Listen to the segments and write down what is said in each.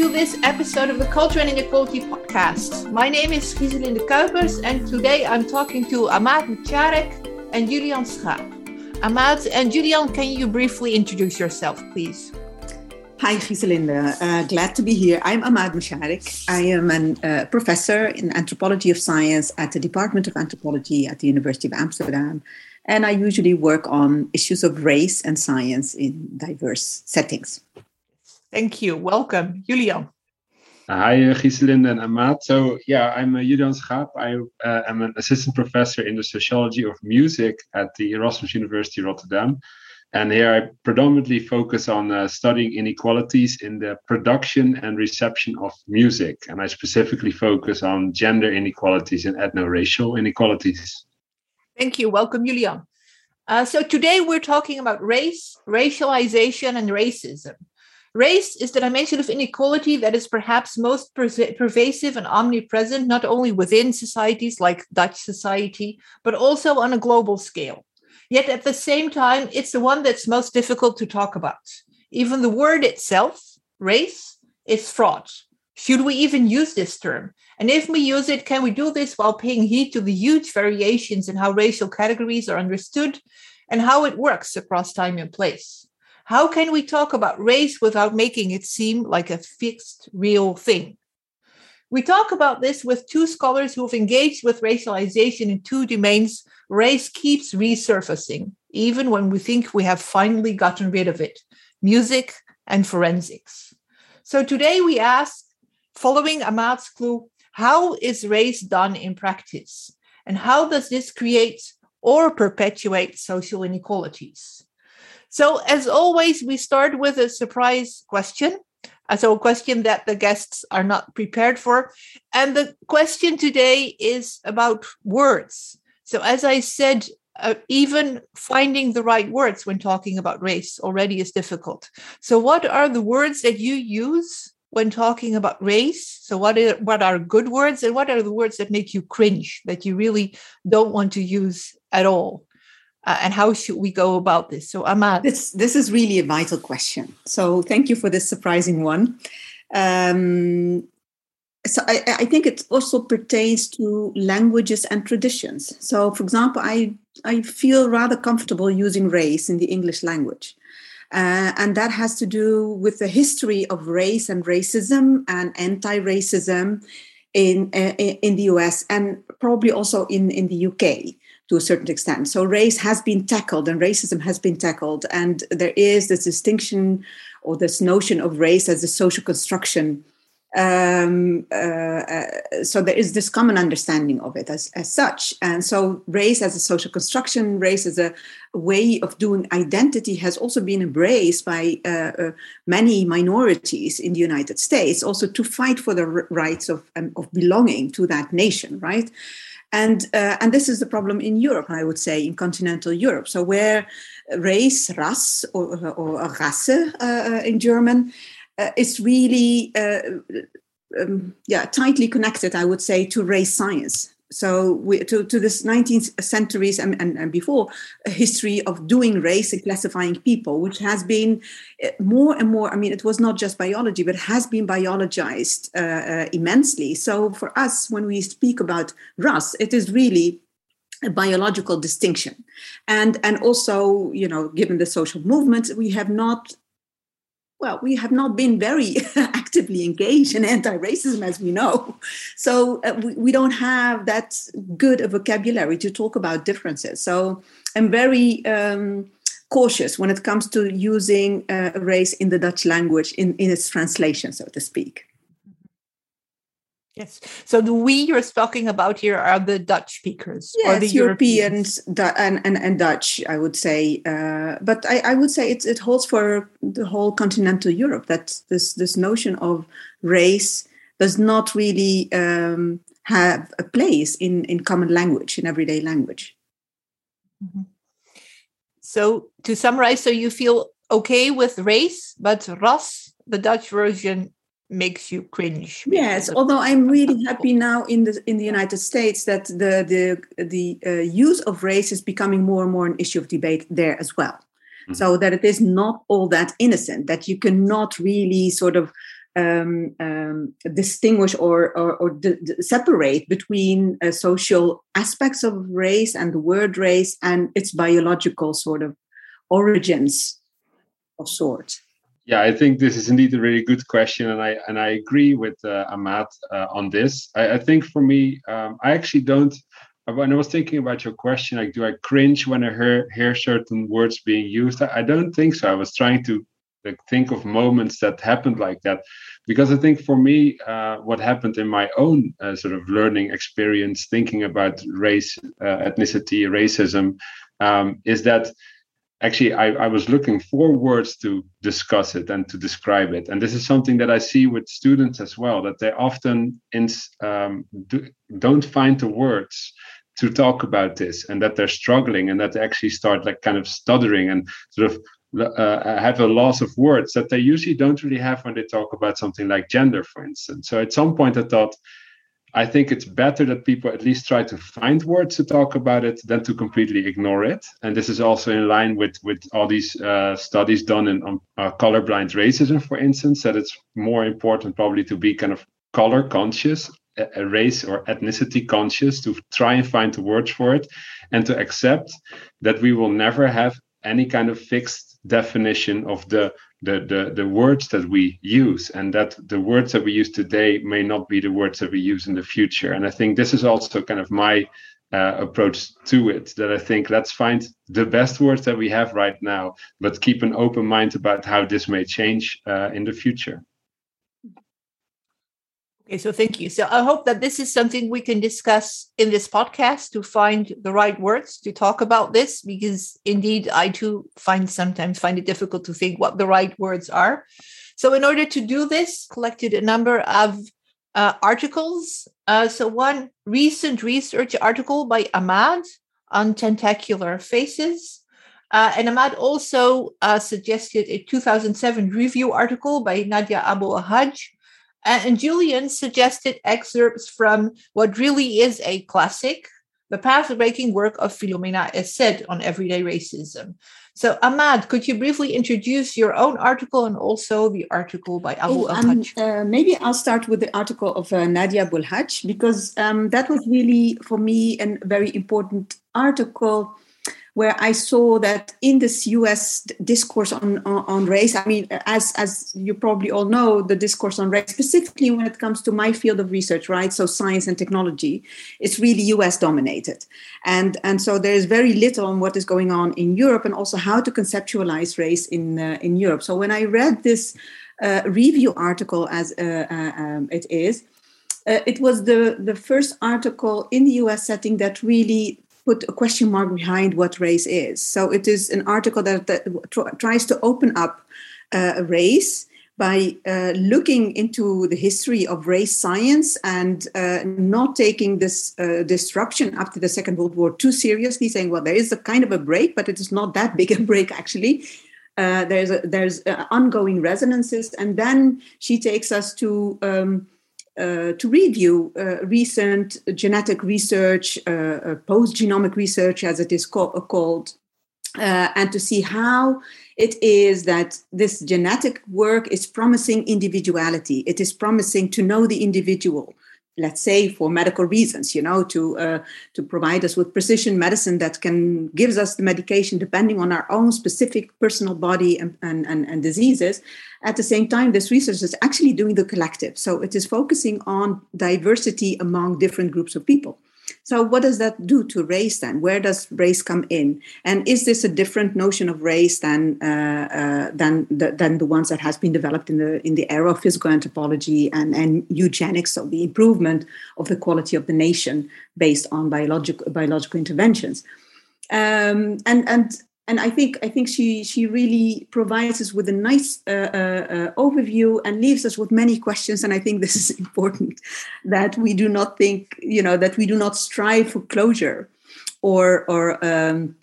to this episode of the Culture and Inequality podcast. My name is Giselinde Kuipers, and today I'm talking to Ahmad Mcharek and Julian Schaap. Ahmad and Julian, can you briefly introduce yourself, please? Hi, Giselinde. Uh, glad to be here. I'm Ahmad Mcharek. I am a uh, professor in anthropology of science at the Department of Anthropology at the University of Amsterdam. And I usually work on issues of race and science in diverse settings. Thank you. Welcome, Julian. Hi, uh, Giselinde and Ahmad. So, yeah, I'm uh, Julian Schaap. I uh, am an assistant professor in the sociology of music at the Erasmus University Rotterdam. And here I predominantly focus on uh, studying inequalities in the production and reception of music. And I specifically focus on gender inequalities and ethno-racial inequalities. Thank you. Welcome, Julian. Uh, so today we're talking about race, racialization, and racism. Race is the dimension of inequality that is perhaps most per- pervasive and omnipresent, not only within societies like Dutch society, but also on a global scale. Yet at the same time, it's the one that's most difficult to talk about. Even the word itself, race, is fraught. Should we even use this term? And if we use it, can we do this while paying heed to the huge variations in how racial categories are understood and how it works across time and place? How can we talk about race without making it seem like a fixed, real thing? We talk about this with two scholars who've engaged with racialization in two domains. Race keeps resurfacing, even when we think we have finally gotten rid of it music and forensics. So today we ask, following Ahmad's clue, how is race done in practice? And how does this create or perpetuate social inequalities? So, as always, we start with a surprise question. Uh, so, a question that the guests are not prepared for. And the question today is about words. So, as I said, uh, even finding the right words when talking about race already is difficult. So, what are the words that you use when talking about race? So, what are, what are good words and what are the words that make you cringe that you really don't want to use at all? Uh, and how should we go about this? So, Ahmad. This, this is really a vital question. So, thank you for this surprising one. Um, so, I, I, think it also pertains to languages and traditions. So, for example, I, I feel rather comfortable using race in the English language. Uh, and that has to do with the history of race and racism and anti-racism in uh, in the US and probably also in in the UK to a certain extent. So race has been tackled and racism has been tackled. And there is this distinction or this notion of race as a social construction. Um, uh, uh, so there is this common understanding of it as, as such. And so race as a social construction, race as a way of doing identity has also been embraced by uh, uh many minorities in the United States, also to fight for the rights of, um, of belonging to that nation, right? And, uh, and this is the problem in Europe, I would say, in continental Europe. So, where race, ras, or, or Rasse uh, in German, uh, is really uh, um, yeah, tightly connected, I would say, to race science so we, to, to this 19th centuries and, and, and, before a history of doing race and classifying people which has been eh, more and more i mean it was not just biology but has been biologized uh, uh, immensely. So for us when we speak about ras it is really a biological distinction. And and also you know given the social movements we have not well, we have not been very actively engaged in anti racism, as we know. So uh, we, we, don't have that good a vocabulary to talk about differences. So I'm very um, cautious when it comes to using uh, race in the Dutch language in, in its translation, so to speak. Yes. So the we you're talking about here are the Dutch speakers, yes, or the Europeans, Europeans. and, and, and Dutch, I would say. Uh, but I, I would say it, it holds for the whole continental Europe that this this notion of race does not really um, have a place in, in common language, in everyday language. Mm-hmm. So to summarize, so you feel okay with race, but Ras, the Dutch version, makes you cringe yes although i'm really happy now in the in the united states that the the the uh, use of race is becoming more and more an issue of debate there as well mm-hmm. so that it is not all that innocent that you cannot really sort of um, um, distinguish or, or, or d- d- separate between uh, social aspects of race and the word race and its biological sort of origins of sort. Yeah, I think this is indeed a really good question, and I and I agree with uh, Ahmad uh, on this. I, I, think for me, um, I actually don't. When I was thinking about your question, like, do I cringe when I hear hear certain words being used? I, I don't think so. I was trying to like think of moments that happened like that because i think for me uh, what happened in my own uh, sort of learning experience thinking about race uh, ethnicity racism um, is that actually I, I, was looking for words to discuss it and to describe it and this is something that i see with students as well that they often ins, um, do, don't find the words to talk about this and that they're struggling and that they actually start like kind of stuttering and sort of uh, have a loss of words that they usually don't really have when they talk about something like gender, for instance. So at some point, I thought, I think it's better that people at least try to find words to talk about it than to completely ignore it. And this is also in line with with all these uh, studies done in on uh, colorblind racism, for instance, that it's more important probably to be kind of color conscious, a race or ethnicity conscious, to try and find the words for it, and to accept that we will never have any kind of fixed definition of the, the the the words that we use and that the words that we use today may not be the words that we use in the future. And i think this is also kind of my uh, approach to it that i think let's find the best words that we have right now but keep an open mind about how this may change uh, in the future Okay, so thank you. So I hope that this is something we can discuss in this podcast to find the right words to talk about this, because indeed I too find sometimes find it difficult to think what the right words are. So in order to do this, collected a number of uh, articles. Uh, so one recent research article by Ahmad on tentacular faces. Uh, and Ahmad also uh, suggested a 2007 review article by Nadia Abu El-Haj and Julian suggested excerpts from what really is a classic, the path-breaking work of Philomena Essed on everyday racism. So, Ahmad, could you briefly introduce your own article and also the article by Abu Al um, uh, Maybe I'll start with the article of uh, Nadia Abu El-Haj because um, that was really, for me, a very important article where I saw that in this U.S. discourse on, on, on race, I mean, as as you probably all know, the discourse on race, specifically when it comes to my field of research, right? So science and technology, it's really U.S. dominated, and and so there is very little on what is going on in Europe and also how to conceptualize race in uh, in Europe. So when I read this uh, review article, as uh, uh um, it is. Uh, it was the, the first article in the US setting that really put a question mark behind what race is. So it is an article that, that tr- tries to open up uh, race by uh, looking into the history of race science and uh, not taking this uh, disruption after the Second World War too seriously, saying, well, there is a kind of a break, but it is not that big a break actually. Uh, there's a, there's uh, ongoing resonances, and then she takes us to um, uh, to review uh, recent genetic research, uh, uh post genomic research, as it is co- uh, called, and to see how it is that this genetic work is promising individuality. It is promising to know the individual let's say for medical reasons you know to uh, to provide us with precision medicine that can gives us the medication depending on our own specific personal body and, and, and, and diseases. At the same time this research is actually doing the collective. So it is focusing on diversity among different groups of people so, what does that do to race then? Where does race come in? And is this a different notion of race than uh, uh, than the, than the ones that has been developed in the in the era of physical anthropology and, and eugenics, so the improvement of the quality of the nation based on biological biological interventions? Um, and and and I think I think she she really provides us with a nice uh, uh, uh, overview and leaves us with many questions. And I think this is important that we do not think you know that we do not strive for closure or or um,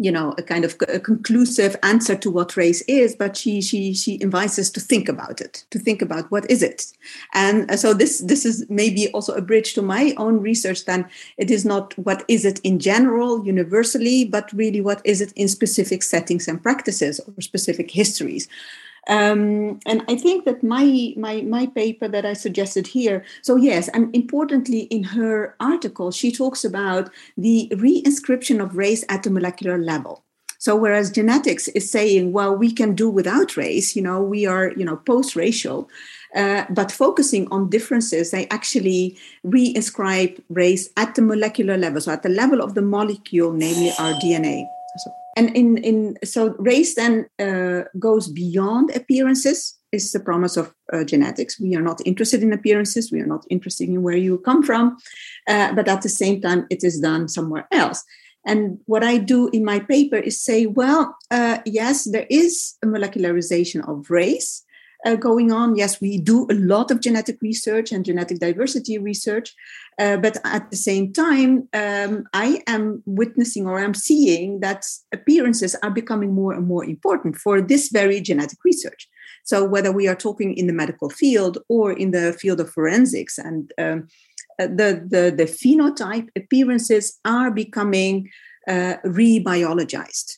you know a kind of a conclusive answer to what race is but she she she invites us to think about it to think about what is it. And uh, so this this is maybe also a bridge to my own research then it is not what is it in general universally but really what is it in specific settings and practices or specific histories Um, and I think that my, my my paper that I suggested here. So yes, and importantly, in her article, she talks about the reinscription of race at the molecular level. So whereas genetics is saying, well, we can do without race, you know, we are, you know, post-racial, uh, but focusing on differences, they actually reinscribe race at the molecular level, so at the level of the molecule, namely our DNA. So, and in, in so race then uh, goes beyond appearances. Is the promise of uh, genetics. We are not interested in appearances. We are not interested in where you come from, uh, but at the same time, it is done somewhere else. And what I do in my paper is say, well, uh, yes, there is a molecularization of race uh, going on. Yes, we do a lot of genetic research and genetic diversity research. Uh, but at the same time, um, I am witnessing or I'm seeing that appearances are becoming more and more important for this very genetic research. So, whether we are talking in the medical field or in the field of forensics and um, uh, the, the, the phenotype appearances are becoming uh, rebiologized.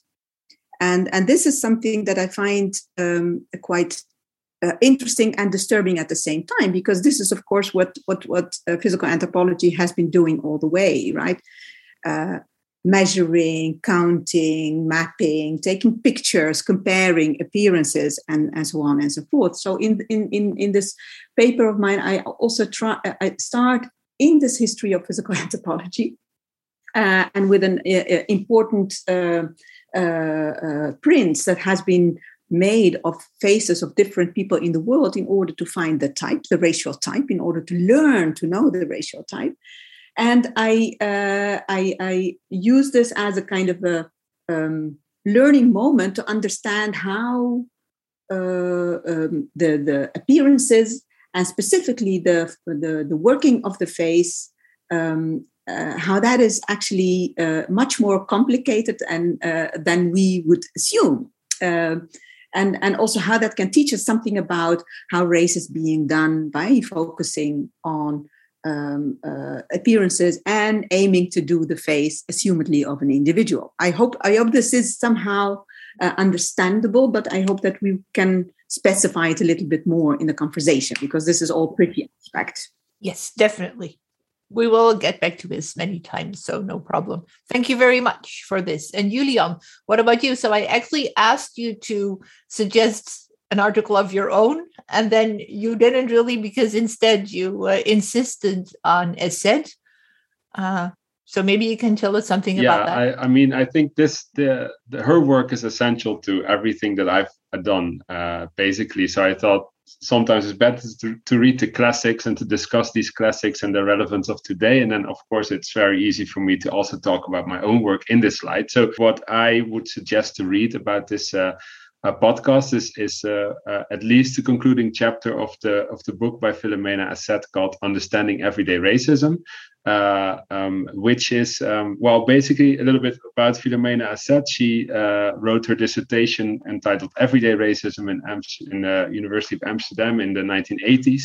And, and this is something that I find um, quite uh, interesting and disturbing at the same time because this is of course what what what uh, physical anthropology has been doing all the way right? Uh, measuring counting mapping taking pictures comparing appearances and and so on and so forth. So in in in, in this paper of mine i also try i start in this history of physical anthropology uh, and with an uh, important uh, uh, prints that has been made of faces of different people in the world in order to find the type, the racial type, in order to learn to know the racial type. And I, uh, I, I, use this as a kind of a um, learning moment to understand how uh, um, the, the appearances and specifically the, the, the working of the face, um, uh, how that is actually uh, much more complicated and, uh, than we would assume. And, and also how that can teach us something about how race is being done by focusing on um, uh, appearances and aiming to do the face, assumedly, of an individual. I hope I hope this is somehow uh, understandable, but I hope that we can specify it a little bit more in the conversation because this is all pretty abstract. Yes, definitely we will get back to this many times, so no problem. Thank you very much for this. And Julian, what about you? So I actually asked you to suggest an article of your own, and then you didn't really because instead you uh, insisted on Essed. Uh, so maybe you can tell us something yeah, about that. I, I mean, I think this the, the, her work is essential to everything that I've done, uh, basically. So I thought sometimes it's better to, to read the classics and to discuss these classics and the relevance of today. And then, of course, it's very easy for me to also talk about my own work in this slide. So, what I would suggest to read about this uh, uh, podcast is is uh, uh, at least the concluding chapter of the of the book by Philomena Essed called "Understanding Everyday Racism," uh, um, which is um, well basically a little bit about Philomena Essed. She uh, wrote her dissertation entitled "Everyday Racism" in, in the University of Amsterdam in the 1980s.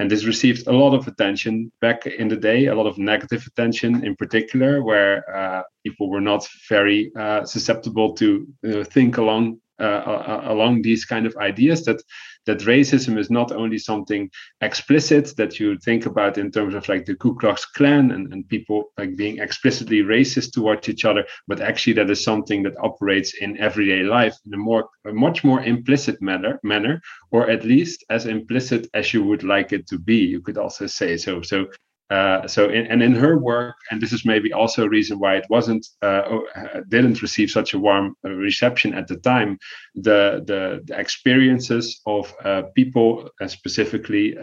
And this received a lot of attention back in the day, a lot of negative attention in particular, where uh, people were not very susceptible to think along uh, along these kind of ideas that that racism is not only something explicit that you think about in terms of like the Ku Klux Klan and, and people like being explicitly racist towards each other, but actually that is something that operates in everyday life in a more a much more implicit manner manner, or at least as implicit as you would like it to be. You could also say so. So uh, so in, and in her work, and this is maybe also a reason why it wasn't uh, uh, didn't receive such a warm uh, reception at the time. The the, the experiences of uh, people, specifically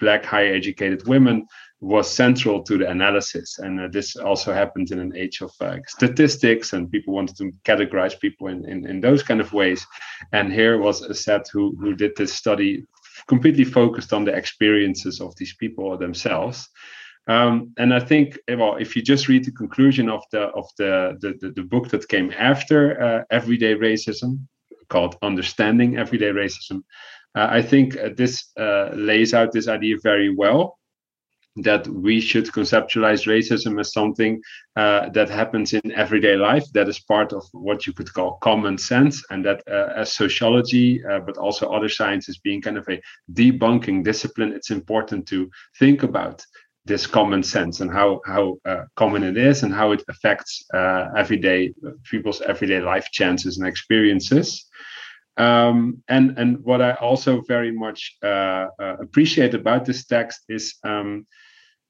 black higher educated women, was central to the analysis. And this also happened in an age of statistics, and people wanted to categorize people in, in, in those kind of ways. And here was Essed who who did this study completely focused on the experiences of these people themselves. Um, and I think, well, if you just read the conclusion of the of the the, the, the book that came after uh, Everyday Racism, called Understanding Everyday Racism, uh, I think uh, this uh, lays out this idea very well. that we should conceptualize racism as something uh, that happens in everyday life that is part of what you could call common sense and that uh, as sociology uh, but also other sciences being kind of a debunking discipline it's important to think about this common sense and how how uh, common it is and how it affects uh, everyday people's everyday life chances and experiences um, and and what I also very much uh, uh, appreciate about this text is um,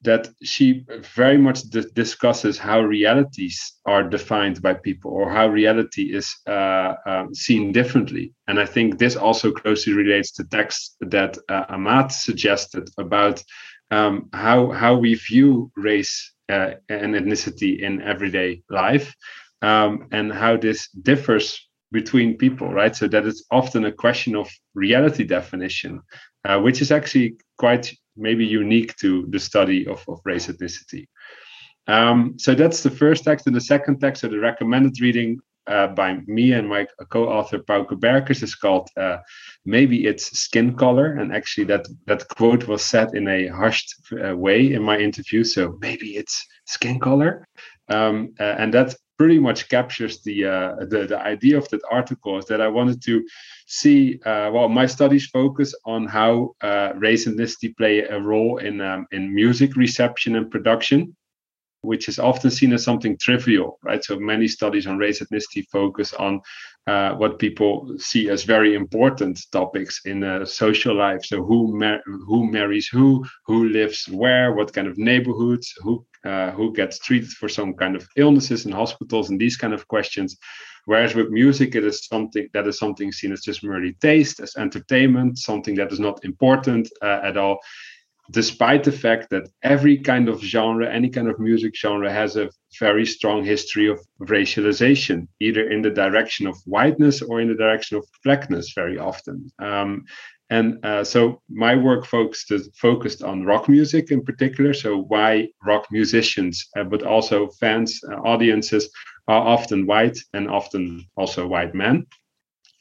that she very much d- discusses how realities are defined by people or how reality is uh, um, seen differently. And I think this also closely relates to text that uh, Ahmad suggested about um, how how we view race uh, and ethnicity in everyday life, um, and how this differs between people, right? So that it's often a question of reality definition, uh, which is actually quite maybe unique to the study of, of race ethnicity. Um, so that's the first text. And the second text, so the recommended reading uh, by me and my co-author Pauwke Berkers is called uh, "Maybe It's Skin Color," and actually that that quote was said in a hushed uh, way in my interview. So maybe it's skin color, um, uh, and that pretty much captures the, the the idea of that article. Is that I wanted to see well my studies focus on how race and ethnicity play a role in um, in music reception and production which is often seen as something trivial, right? So many studies on race ethnicity focus on uh, what people see as very important topics in uh, social life. So who mar- who marries who, who lives where, what kind of neighborhoods, who uh, who gets treated for some kind of illnesses in hospitals, and these kind of questions. Whereas with music, it is something that is something seen as just merely taste, as entertainment, something that is not important uh, at all despite the fact that every kind of genre, any kind of music genre, has a very strong history of racialization, either in the direction of whiteness or in the direction of blackness, very often. Um, and uh, so my work focused focused on rock music in particular. So why rock musicians, uh, but also fans, uh, audiences are often white and often also white men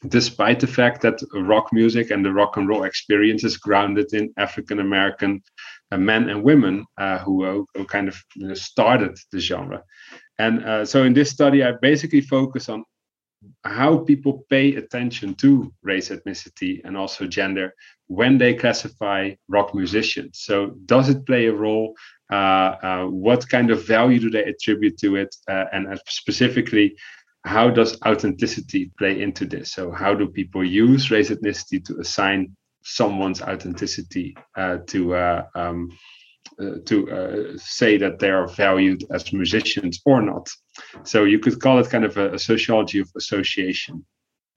despite the fact that rock music and the rock and roll experience is grounded in African American uh, men and women uh, who, uh, who, kind of started the genre. And uh, so in this study, I basically focus on how people pay attention to race, ethnicity, and also gender when they classify rock musicians. So, does it play a role? Uh, uh, what kind of value do they attribute to it? and specifically, how does authenticity play into this? So how do people use race ethnicity to assign someone's authenticity uh, to uh, um, uh, to uh, say that they are valued as musicians or not? So you could call it kind of a, a sociology of association.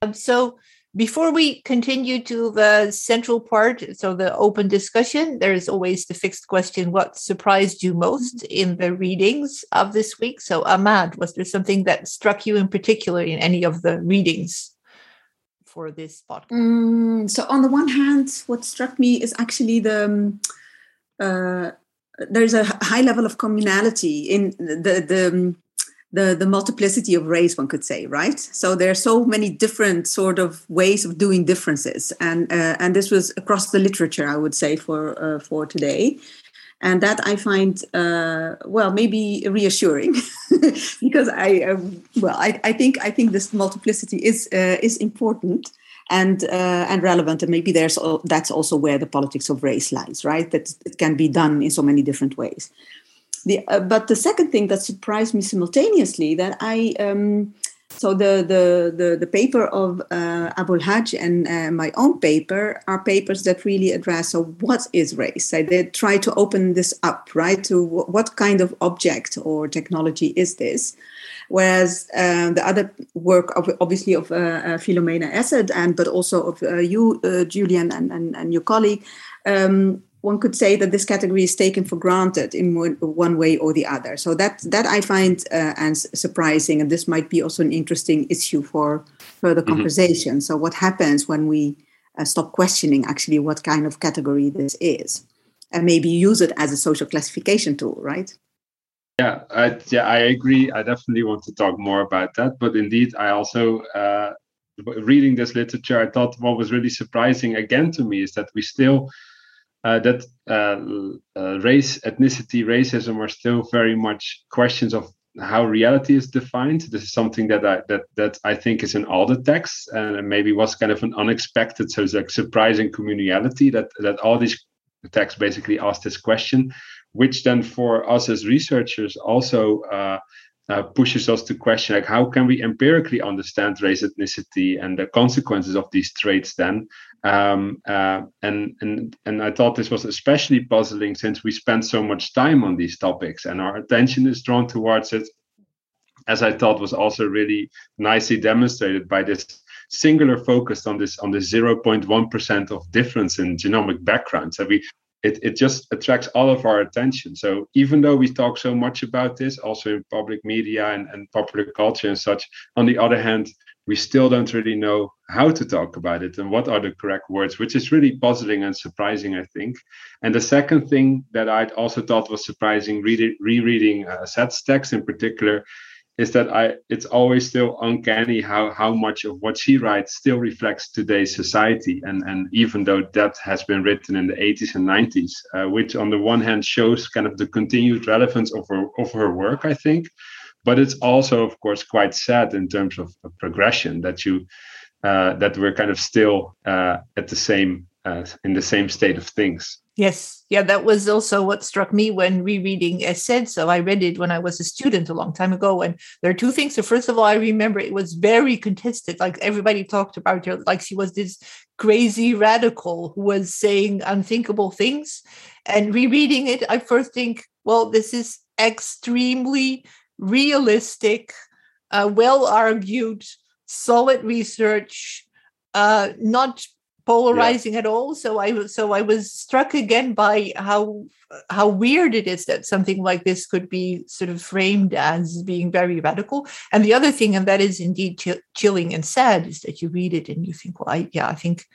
Um, so before we continue to the central part, so the open discussion, there is always the fixed question what surprised you most in the readings of this week? So, Ahmad, was there something that struck you in particular in any of the readings for this podcast? Mm, so, on the one hand, what struck me is actually the. Um, uh, there's a high level of communality in the the um, the the multiplicity of race one could say right? So there are so many different sort of ways of doing differences. And uh, and this was across the literature i would say for uh, for today. And that i find uh, well maybe reassuring because i um, well I, I think i think this multiplicity is uh, is important and uh, and relevant. And maybe there's that's also where the politics of race lies right? That it can be done in so many different ways the, uh, but the second thing that surprised me simultaneously that I um, so the the the, the paper of uh, Abu El-Haj and uh, my own paper are papers that really address so what is race. I did try to open this up right to w- what kind of object or technology is this. Whereas uh, the other work, of, obviously, of uh, uh, Philomena Essed, and but also of uh, you, Julian, and, and, and, your colleague, um, one could say that this category is taken for granted in one way or the other. So that that I find uh, as surprising, and this might be also an interesting issue for further mm-hmm. conversation. So what happens when we uh, stop questioning actually what kind of category this is, and maybe use it as a social classification tool, right? Yeah, I, yeah, I agree. I definitely want to talk more about that. But indeed, I also uh, reading this literature, I thought what was really surprising again to me is that we still uh, that uh, uh, race, ethnicity, racism are still very much questions of how reality is defined. This is something that I that that I think is in all the texts, and maybe was kind of an unexpected, so it's like surprising communality that that all these texts basically ask this question, which then for us as researchers also uh, uh, pushes us to question like how can we empirically understand race ethnicity and the consequences of these traits then um, uh, and and and I thought this was especially puzzling since we spend so much time on these topics and our attention is drawn towards it as I thought was also really nicely demonstrated by this singular focus on this on the 0.1% of difference in genomic backgrounds. So we it, it just attracts all of our attention. So even though we talk so much about this, also in public media and, and popular culture and such, on the other hand, we still don't really know how to talk about it and what are the correct words, which is really puzzling and surprising, I think. And the second thing that I also thought was surprising, re- rereading uh, Essed's text in particular, is that I it's always still uncanny how how much of what she writes still reflects today's society. And and even though that has been written in the 80s and 90s uh, which on the one hand shows kind of the continued relevance of her of her work I think but it's also of course quite sad in terms of, progression that you uh, that we're kind of still uh, at the same uh, in the same state of things Yes, yeah, that was also what struck me when rereading Essed. So I read it when I was a student a long time ago. And there are two things. So first of all, I remember it was very contested. Like everybody talked about her, like she was this crazy radical who was saying unthinkable things. And rereading it, I first think, well, this is extremely realistic, uh, well argued, solid research, uh, not polarizing yeah. at all. So i was so i was struck again by how how weird it is that something like this could be sort of framed as being very radical. And the other thing and that is indeed ch- chilling and sad is that you read it and you think well i yeah i think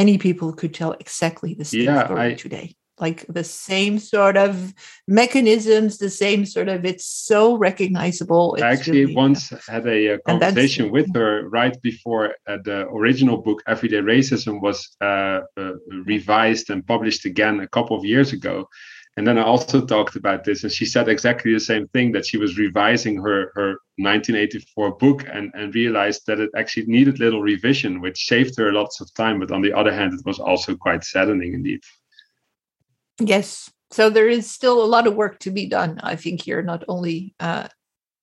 many people could tell exactly the same yeah, story I, today like the same sort of mechanisms, the same sort of, it's so recognizable. It's I actually really, once had a, a conversation with her right before uh, the original book, Everyday Racism, was uh, uh, revised and published again a couple of years ago. And then I also talked about this, and she said exactly the same thing that she was revising her, her 1984 book and, and realized that it actually needed little revision, which saved her lots of time. But on the other hand, it was also quite saddening indeed. Yes. So there is still a lot of work to be done, I think, here, not only uh,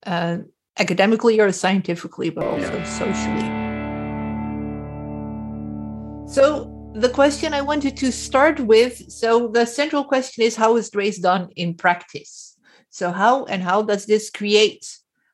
uh, academically or scientifically, but also yeah. socially. So the question I wanted to start with so the central question is how is race done in practice? So, how and how does this create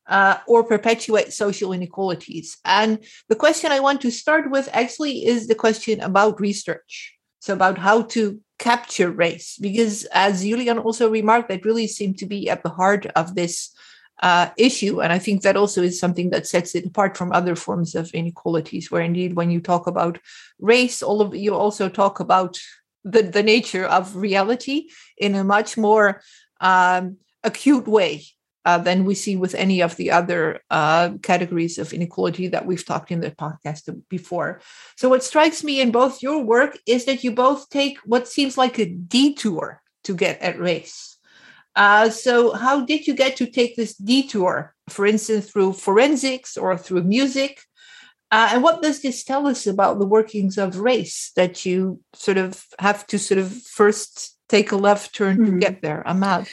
uh, or perpetuate social inequalities? And the question I want to start with actually is the question about research. So, about how to capture race because as julian also remarked that really seemed to be at the heart of this uh, issue. And i think that also is something that sets it apart from other forms of inequalities where indeed when you talk about race all of you also talk about the, the nature of reality in a much more um, acute way uh, than we see with any of the other uh, categories of inequality that we've talked in the podcast before. So, what strikes me in both your work is that you both take what seems like a detour to get at race. Uh, so, how did you get to take this detour, for instance, through forensics or through music? Uh, and what does this tell us about the workings of race that you sort of have to sort of first take a left turn mm-hmm. to get there? Ahmad.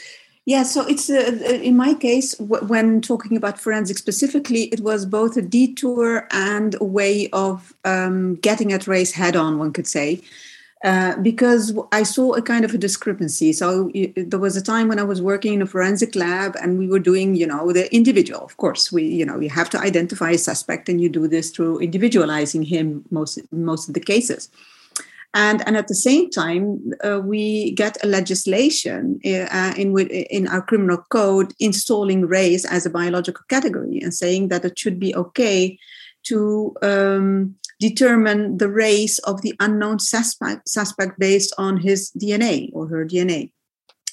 Yeah, so it's uh, uh in my case, when talking about forensics specifically, it was both a detour and a way of um, getting at race head on, one could say. Uh, because I saw a kind of a discrepancy. So there was a time when I was working in a forensic lab, and we were doing, you know, the individual. Of course, we, you know, you have to identify a suspect, and you do this through individualizing him most most of the cases and and at the same time uh, we get a legislation uh, in in our criminal code installing race as a biological category and saying that it should be okay to um, determine the race of the unknown suspect, suspect based on his DNA or her DNA.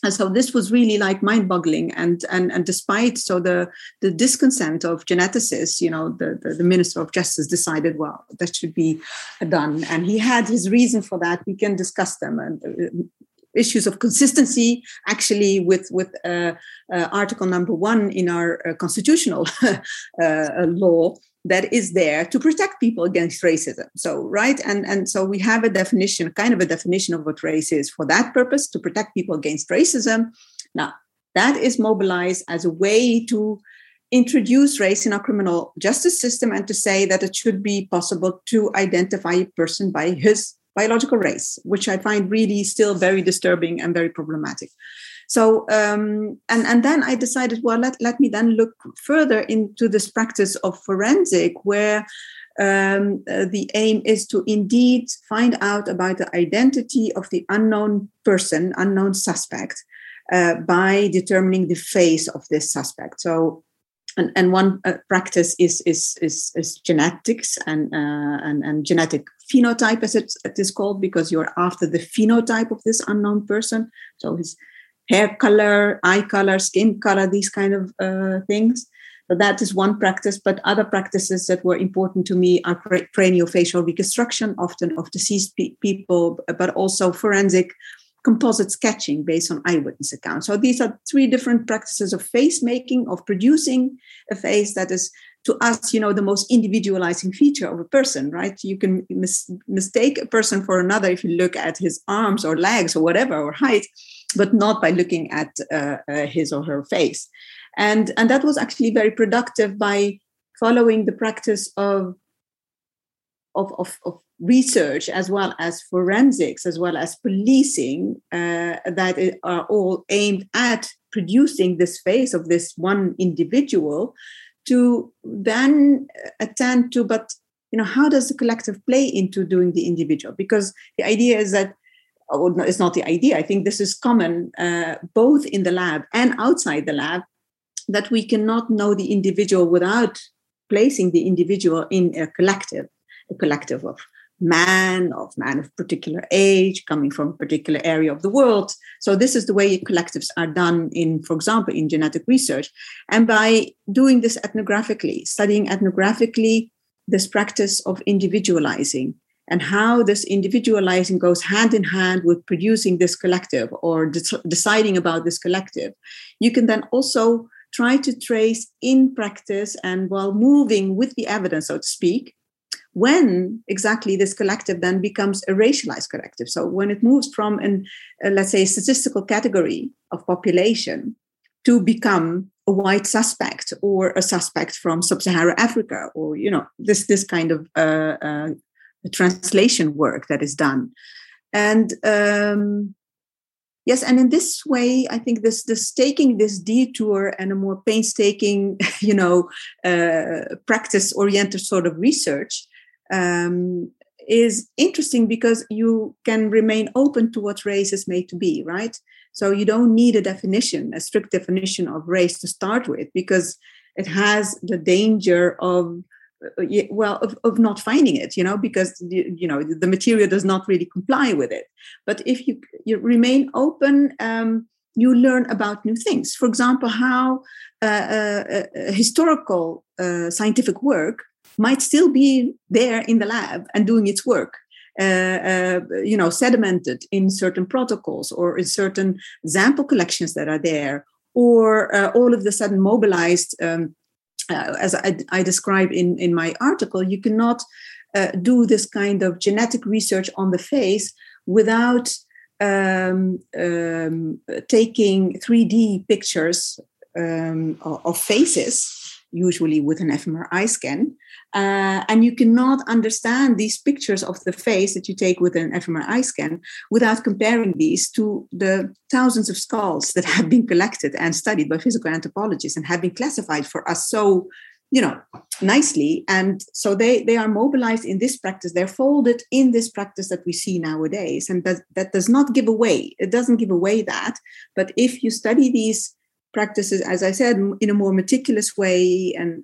And so this was really like mind-boggling. And and and despite so the the disconsent of geneticists you know the, the, the minister of justice decided well that should be done. And he had his reason for that. We can discuss them. And uh, issues of consistency actually with with uh, uh, article number one in our uh, constitutional uh, law that is there to protect people against racism. So right? And and so we have a definition kind of a definition of what race is for that purpose to protect people against racism. Now that is mobilized as a way to introduce race in our criminal justice system and to say that it should be possible to identify a person by his biological race which i find really still very disturbing and very problematic so, um, and, and then I decided, well, let, let me then look further into this practice of forensic, where um, uh, the aim is to indeed find out about the identity of the unknown person, unknown suspect, uh, by determining the face of this suspect. So, and, and one uh, practice is, is, is, is genetics and, uh, and, and genetic phenotype, as it, is called, because you're after the phenotype of this unknown person. So his hair color, eye color, skin color, these kind of uh, things. So that is one practice, but other practices that were important to me are craniofacial reconstruction, often of deceased pe- people, but also forensic composite sketching based on eyewitness accounts. So these are three different practices of face making, of producing a face that is to us, you know, the most individualizing feature of a person, right? You can mis- mistake a person for another if you look at his arms or legs or whatever or height but not by looking at uh, uh, his or her face. And, and that was actually very productive by following the practice of, of, of, of research as well as forensics as well as policing uh, that are all aimed at producing this face of this one individual to then attend to but you know how does the collective play into doing the individual because the idea is that it's not the idea. I think this is common uh, both in the lab and outside the lab that we cannot know the individual without placing the individual in a collective, a collective of man, of man of particular age, coming from a particular area of the world. So this is the way collectives are done in, for example, in genetic research. And by doing this ethnographically, studying ethnographically this practice of individualizing, and how this individualizing goes hand in hand with producing this collective or de- deciding about this collective you can then also try to trace in practice and while moving with the evidence so to speak when exactly this collective then becomes a racialized collective. So when it moves from an uh, let's say statistical category of population to become a white suspect or a suspect from sub-Saharan Africa, or you know this this kind of uh, uh, translation work that is done. And um, yes and in this way i think this this taking this detour and a more painstaking you know uh, practice oriented sort of research um, is interesting because you can remain open to what race is made to be right? So you don't need a definition a strict definition of race to start with because it has the danger of uh, well of, of not finding it you know because you know the material does not really comply with it. But if you you remain open um, you learn about new things. For example how uh, uh, uh, historical uh, scientific work might still be there in the lab and doing its work uh, you know sedimented in certain protocols or in certain sample collections that are there or all of a sudden mobilized um, uh, as I, I, describe in, in my article, you cannot uh, do this kind of genetic research on the face without um, um, taking 3D pictures um, of faces, usually with an fMRI scan, uh, and you cannot understand these pictures of the face that you take with an fMRI scan without comparing these to the thousands of skulls that have been collected and studied by physical anthropologists and have been classified for us so you know nicely. And so they they are mobilized in this practice. They're folded in this practice that we see nowadays. And that, that does not give away it doesn't give away that. But if you study these practices, as I said, in a more meticulous way and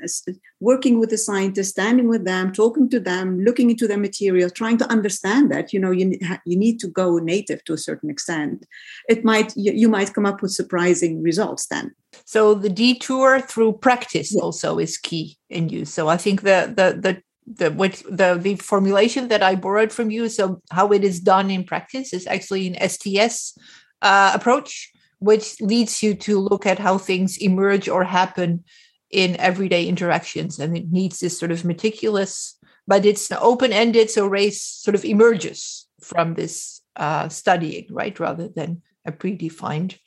working with the scientists, standing with them, talking to them, looking into their material, trying to understand that, you know, you, you need to go native to a certain extent. It might, you, you might come up with surprising results then. So the detour through practice yeah. also is key in you. So I think the, the, the the what the the formulation that I borrowed from you. So how it is done in practice is actually an STS uh, approach, which leads you to look at how things emerge or happen in everyday interactions. And it needs this sort of meticulous, but it's open ended. So race sort of emerges from this uh, studying, right? Rather than a predefined.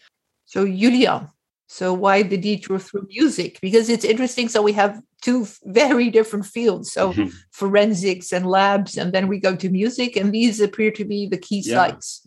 So, Julia, so why the detour through music? Because it's interesting. So we have two very different fields. So mm-hmm. forensics and labs, and then we go to music, and these appear to be the key yeah. sites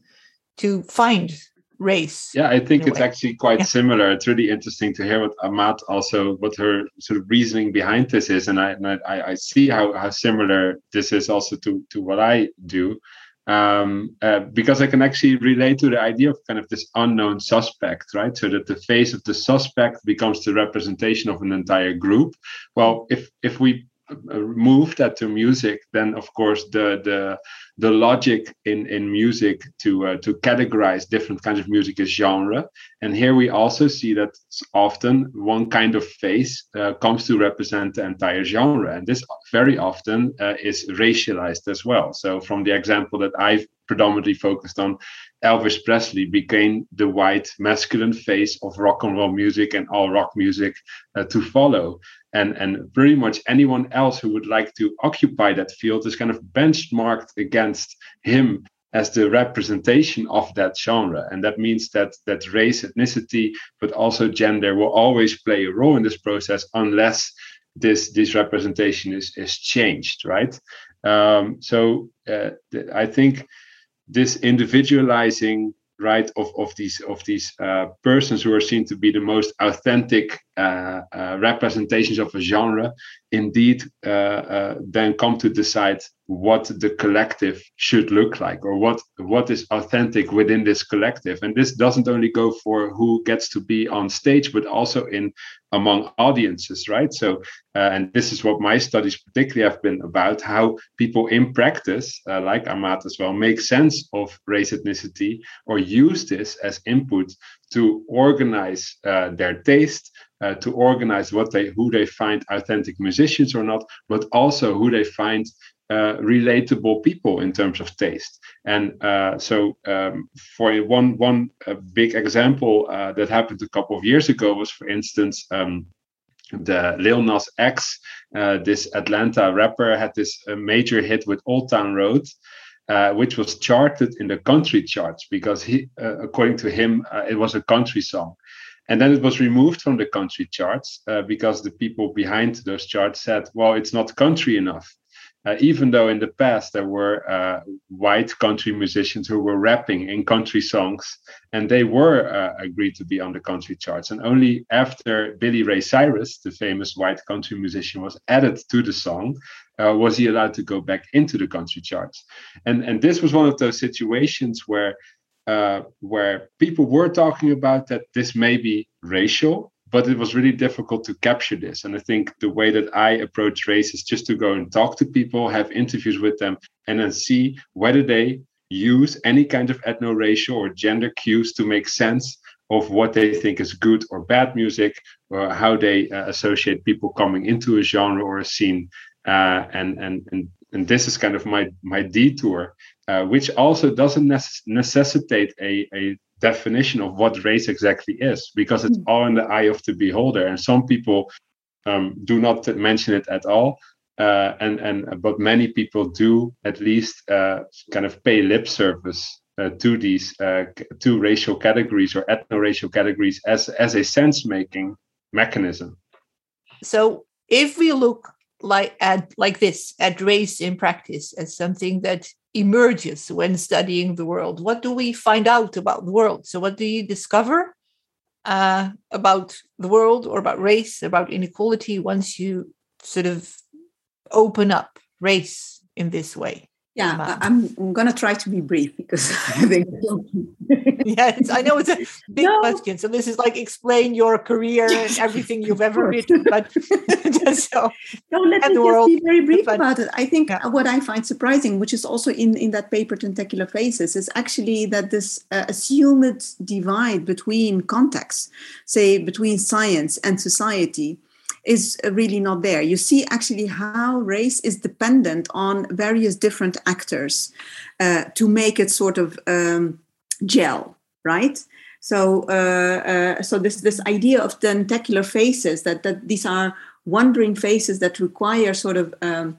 to find race. Yeah, I think it's way. actually quite yeah. similar. It's really interesting to hear what Amade also what her sort of reasoning behind this is, and I and I, I see how how similar this is also to to what I do. Um, uh, because I can actually relate to the idea of kind of this unknown suspect, right? So that the face of the suspect becomes the representation of an entire group. Well, if if we move that to music, then of course the the the logic in in music to uh, to categorize different kinds of music as genre, and here we also see that often one kind of face uh, comes to represent the entire genre, and this very often uh, is racialized as well. So from the example that I've predominantly focused on, Elvis Presley became the white masculine face of rock and roll music and all rock music uh, to follow. And, and pretty much anyone else who would like to occupy that field is kind of benchmarked against him as the representation of that genre and that means that that race ethnicity but also gender will always play a role in this process unless this this representation is is changed right um, so uh, i think this individualizing right of, of these of these uh, persons who are seen to be the most authentic uh, uh, representations of a genre indeed uh, uh, then come to decide what the collective should look like or what what is authentic within this collective. And this doesn't only go for who gets to be on stage but also in among audiences right? So uh, and this is what my studies particularly have been about how people in practice uh, like amade as well make sense of race ethnicity or use this as input to organize uh, their taste uh, to organize what they who they find authentic musicians or not but also who they find uh, relatable people in terms of taste. And uh, so, um, for one one uh, big example uh, that happened a couple of years ago was, for instance, um, the Lil Nas X, uh, this Atlanta rapper, had this uh, major hit with Old Town Road. which was charted in the country charts because he, according to him, it was a country song. And then it was removed from the country charts because the people behind those charts said, well, it's not country enough uh, even though in the past there were uh, white country musicians who were rapping in country songs and they were uh, agreed to be on the country charts. And only after billy ray cyrus the famous white country musician was added to the song uh, was he allowed to go back into the country charts. And and this was one of those situations where uh, where people were talking about that this may be racial but it was really difficult to capture this. And I think the way that I approach race is just to go and talk to people, have interviews with them, and then see whether they use any kind of ethno-racial or gender cues to make sense of what they think is good or bad music, or how they uh, associate people coming into a genre or a scene. Uh, and and and and this is kind of my my detour, uh, which also doesn't necess- necessitate a a definition of what race exactly is because it's hmm. all in the eye of the beholder and some people um, do not mention it at all uh, and and but many people do at least uh, kind of pay lip service uh, to these uh, two racial categories or ethno-racial categories as as a sense making mechanism so if we look like at like this at race in practice as something that emerges when studying the world? What do we find out about the world? So, what do you discover uh, about the world or about race, about inequality once you sort of open up race in this way? Yeah, I'm, I'm going to try to be brief because I think. yes, I know it's a big no. question. So this is like explain your career and everything you've ever written, but just so no, let me just be very brief but, about it. I think yeah. what I find surprising, which is also in in that paper Tentacular Faces, is actually that this uh, assumed divide between contexts, say between science and society is really not there. You see actually how race is dependent on various different actors uh, to make it sort of um, gel, right? So, uh, uh, so this this idea of tentacular faces that that these are wandering faces that require sort of um,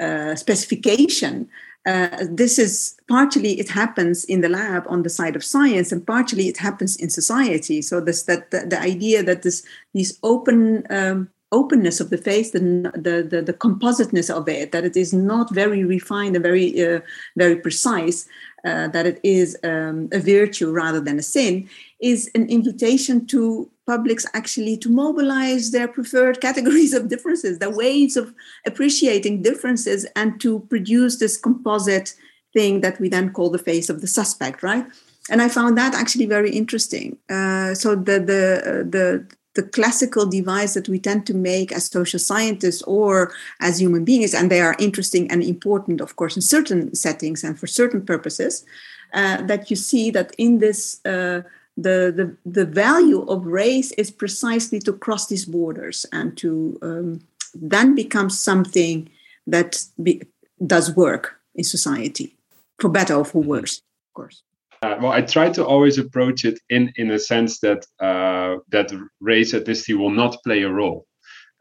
uh, specification. Uh, this is partially it happens in the lab on the side of science, and partially it happens in society. So this that the, the idea that this these open um, openness of the face, the, the, the, the, compositeness of it, that it is not very refined and very, uh, very precise, uh, that it is um, a virtue rather than a sin, is an invitation to publics actually to mobilize their preferred categories of differences, their ways of appreciating differences, and to produce this composite thing that we then call the face of the suspect, right? And I found that actually very interesting. Uh, so the the uh, the the classical device that we tend to make as social scientists or as human beings, and they are interesting and important, of course, in certain settings and for certain purposes, uh, that you see that in this. Uh, the, the, the value of race is precisely to cross these borders and to um, then become something that be, does work in society, for better or for worse, of course. Uh, well, I try to always approach it in in a sense that uh, that race ethnicity will not play a role,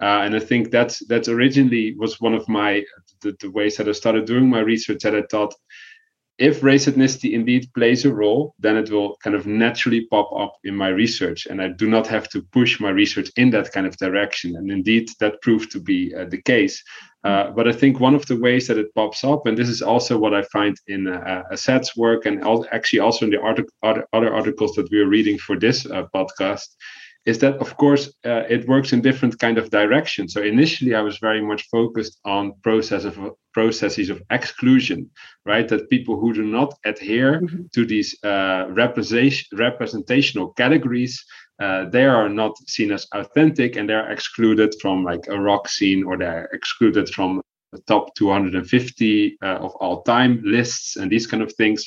uh, and I think that's that originally was one of my the, the, ways that I started doing my research. That I thought, if race ethnicity indeed plays a role, then it will kind of naturally pop up in my research, and I do not have to push my research in that kind of direction. And indeed, that proved to be uh, the case. Uh, but I think one of the ways that it pops up, and this is also what I find in uh, Amade's work, and actually also in the other, other articles that we are reading for this uh, podcast, is that of course uh, it works in different kind of directions. So initially, I was very much focused on process of processes of exclusion, right? That people who do not adhere mm-hmm. to these uh, representation representational categories uh, they are not seen as authentic and they're excluded from like a rock scene or they're excluded from top 250 uh, of all time lists and these kind of things.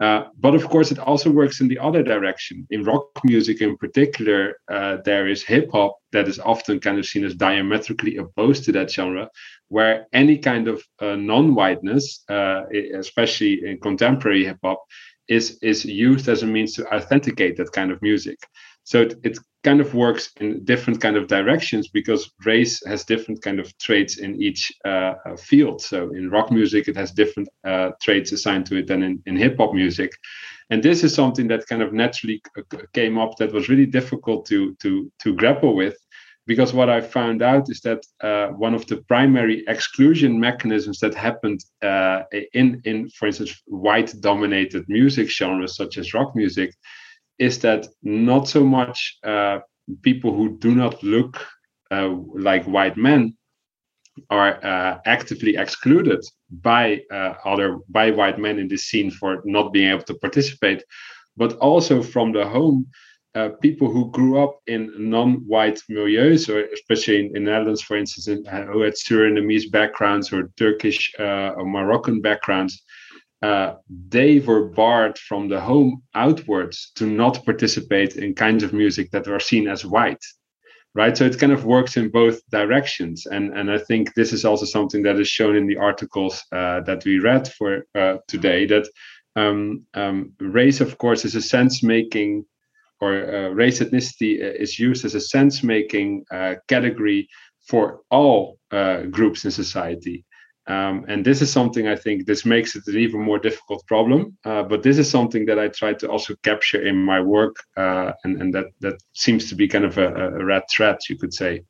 Uh, but of course, it also works in the other direction. In rock music, in particular, uh, there is hip hop that is often kind of seen as diametrically opposed to that genre, where any kind of uh, non whiteness, uh, especially in contemporary hip hop, is, is used as a means to authenticate that kind of music so it, it kind of works in different kind of directions because race has different kind of traits in each uh, uh, field. So in rock music it has different uh, traits assigned to it than in, in hip-hop music. And this is something that kind of naturally came up that was really difficult to to to grapple with because what I found out is that uh, one of the primary exclusion mechanisms that happened uh, in, in, for instance, white-dominated music genres such as rock music, is that not so much uh, people who do not look uh, like white men are uh, actively excluded by uh, other by white men in this scene for not being able to participate, but also from the home. Uh, people who grew up in non-white milieus, or especially in, in Netherlands, for instance, in, uh, who had Surinamese backgrounds or Turkish or Moroccan backgrounds, uh, they were barred from the home outwards to not participate in kinds of music that were seen as white right? So it kind of works in both directions. And and i think this is also something that is shown in the articles uh, that we read for uh, today that um, um, race of course is a sense making or uh, race ethnicity uh, is used as a sense making category for all groups in society um, and this is something I think this makes it an even more difficult problem. Uh, but this is something that I try to also capture in my work, uh, and, and that that seems to be kind of a, a red thread, you could say.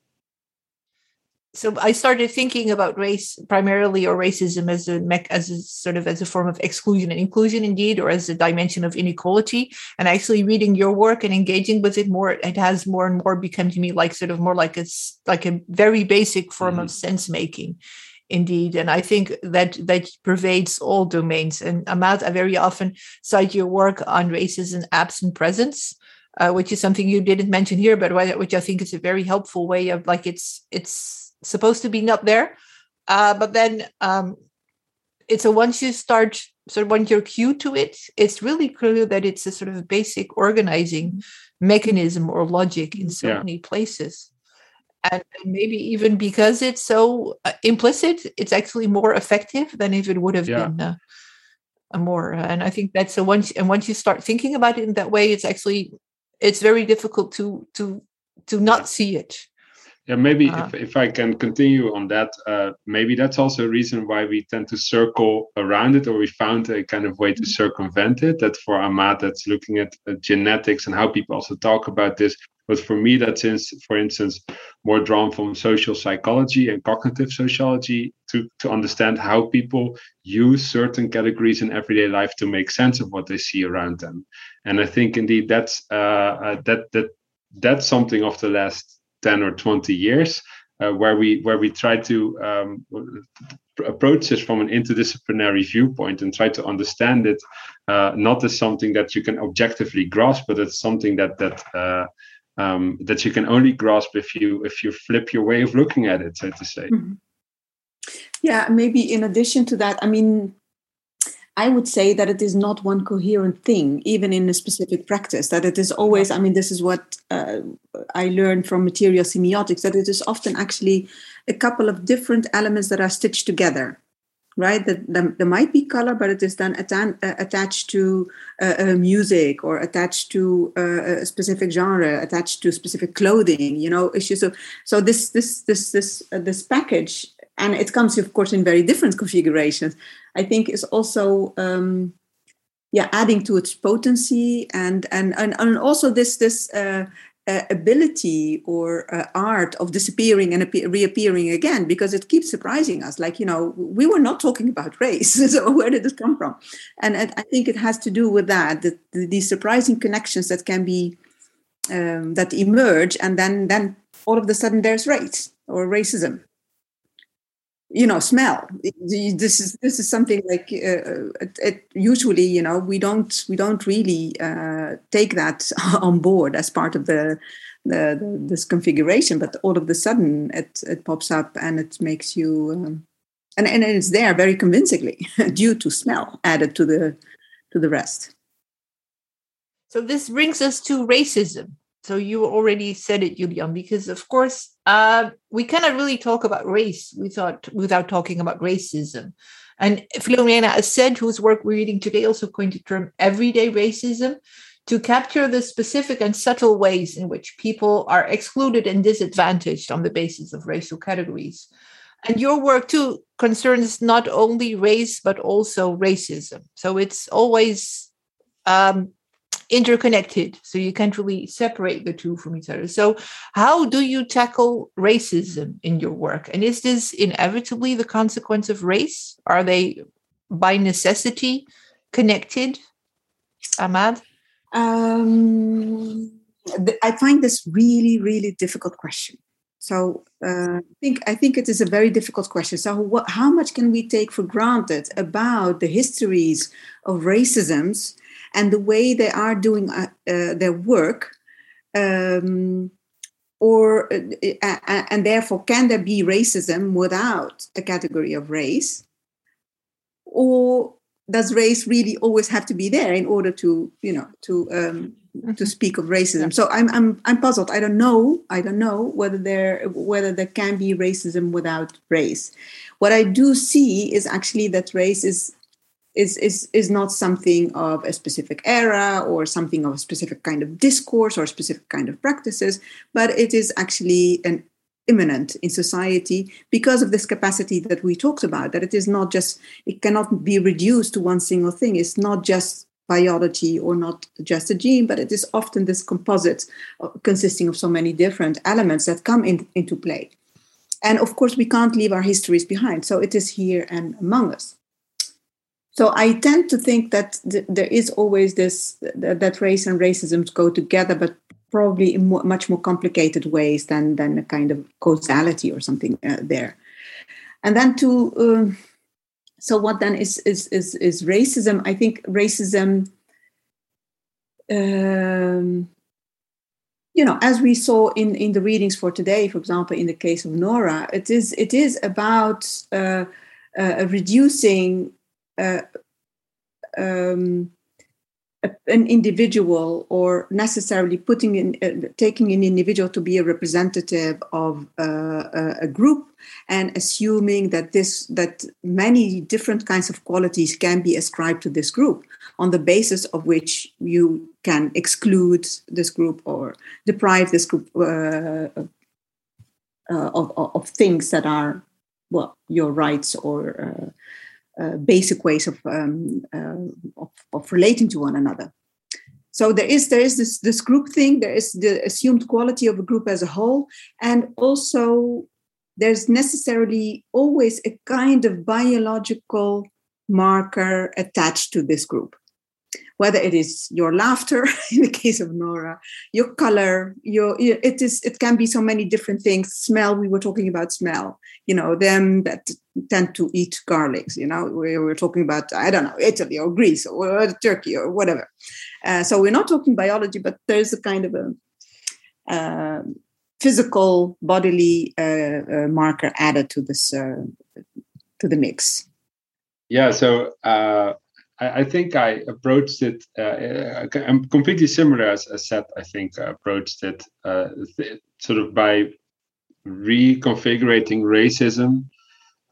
So I started thinking about race primarily, or racism as a mech, as a sort of as a form of exclusion and inclusion, indeed, or as a dimension of inequality. And actually, reading your work and engaging with it more, it has more and more become to me like sort of more like a like a very basic form mm-hmm. of sense making indeed. And i think that that pervades all domains. And Amade, i very often cite your work on racism absent presence uh, which is something you didn't mention here but which i think is a very helpful way of like it's it's supposed to be not there. Uh, but then um, it's a once you start sort of once you're cued to it it's really clear that it's a sort of basic organizing mechanism or logic in so yeah. many places and maybe even because it's so uh, implicit it's actually more effective than if it would have yeah. been uh, a more uh, and i think that's a once and once you start thinking about it in that way it's actually it's very difficult to to to not see it yeah maybe uh, if, if i can continue on that uh, maybe that's also a reason why we tend to circle around it or we found a kind of way to mm-hmm. circumvent it that for amade that's looking at uh, genetics and how people also talk about this but for me, that's in, for instance more drawn from social psychology and cognitive sociology to, to understand how people use certain categories in everyday life to make sense of what they see around them. And I think indeed that's uh, uh, that that that's something of the last 10 or 20 years uh, where we where we try to um, approach this from an interdisciplinary viewpoint and try to understand it uh, not as something that you can objectively grasp, but it's something that that uh, um, that you can only grasp if you if you flip your way of looking at it, so to say. Mm-hmm. Yeah, maybe in addition to that, I mean, I would say that it is not one coherent thing, even in a specific practice. That it is always, I mean, this is what uh, I learned from material semiotics, that it is often actually a couple of different elements that are stitched together right? That, there might be color, but it is then uh, attached to uh, uh, music or attached to uh, a specific genre, attached to specific clothing. You know, issues. So, so this this this this uh, this package, and it comes, of course, in very different configurations. I think is also. Um, yeah, adding to its potency and and and, and also this this uh, uh, ability or uh, art of disappearing and reappearing again because it keeps surprising us. Like you know we were not talking about race so where did this come from? And i think it has to do with that the, the, these surprising connections that can be um, that emerge and then then all of a sudden there's race or racism you know smell. This is this is something like uh, it, it, usually you know we don't we don't really uh, take that on board as part of the, the, the, this configuration but all of the sudden it it pops up and it makes you um, and and it's there very convincingly due to smell added to the to the rest. So this brings us to racism so you already said it, Julian, because of course uh, we cannot really talk about race without without talking about racism. And Philomena Essed, whose work we're reading today, also coined the term everyday racism to capture the specific and subtle ways in which people are excluded and disadvantaged on the basis of racial categories. And your work too concerns not only race but also racism. So it's always um, interconnected so you can't really separate the two from each other. So how do you tackle racism in your work? And is this inevitably the consequence of race? Are they by necessity connected amade? Um, i find this really really difficult question. So uh, I think I think it is a very difficult question. So what, how much can we take for granted about the histories of racisms and the way they are doing uh, uh, their work um, or uh, uh, and therefore can there be racism without a category of race? Or does race really always have to be there in order to you know to um, to mm-hmm. speak of racism? So I'm, I'm i'm puzzled. I don't know. I don't know whether there whether there can be racism without race. What i do see is actually that race is is, is, is not something of a specific era or something of a specific kind of discourse or specific kind of practices, but it is actually an immanent in society because of this capacity that we talked about, that it is not just, it cannot be reduced to one single thing. It's not just biology or not just a gene, but it is often this composite uh, consisting of so many different elements that come in, into play. And of course, we can't leave our histories behind. So it is here and among us. So I tend to think that th- there is always this th- that race and racism go together, but probably in much more complicated ways than than a kind of causality or something uh, there. and then to um, so what then is is is, is racism i think racism um, you know as we saw in in the readings for today for example in the case of nora it is it is about uh, uh, reducing uh, um, an individual or necessarily putting in uh, taking an individual to be a representative of uh, a group and assuming that this that many different kinds of qualities can be ascribed to this group on the basis of which you can exclude this group or deprive this group uh, uh of, of, things that are well your rights or uh, basic ways of, um, uh, of, of relating to one another. So there is there is this this group thing. There is the assumed quality of a group as a whole, and also there's necessarily always a kind of biological marker attached to this group whether it is your laughter in the case of Nora, your color, your it is it can be so many different things. Smell, we were talking about smell. You know, them that tend to eat garlics. You know, we were talking about I don't know Italy or Greece or Turkey or whatever. Uh, so we're not talking biology, but there's a kind of a uh, physical bodily uh, uh marker added to this uh, to the mix. Yeah. So uh, I, think I approached it. Uh, I'm completely similar as, as Essed. I think I approached it uh, th- sort of by reconfiguring racism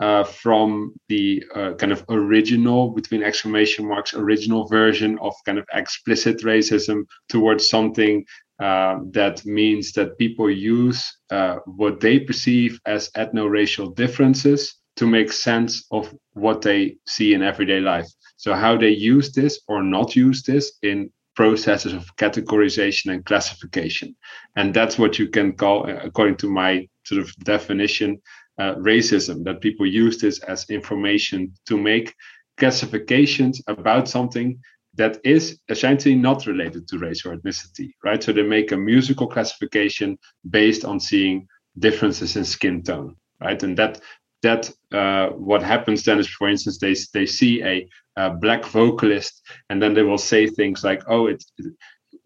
uh, from the uh, kind of original, between exclamation marks, original version of kind of explicit racism towards something uh, that means that people use uh, what they perceive as ethno-racial differences to make sense of what they see in everyday life. So how they use this or not use this in processes of categorization and classification. And that's what you can call, according to my sort of definition, uh, racism, that people use this as information to make classifications about something that is essentially not related to race or ethnicity, right? So they make a musical classification based on seeing differences in skin tone, right? And that that uh, what happens then is, for instance, they they see a, a, black vocalist, and then they will say things like, "Oh, it's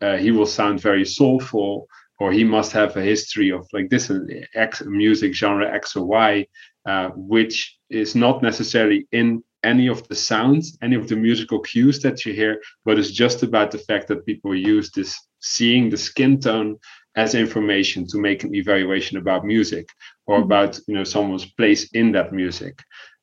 uh, he will sound very soulful." Or he must have a history of like this uh, X music genre X or Y, uh, which is not necessarily in any of the sounds, any of the musical cues that you hear, but it's just about the fact that people use this seeing the skin tone as information to make an evaluation about music or mm-hmm. about you know someone's place in that music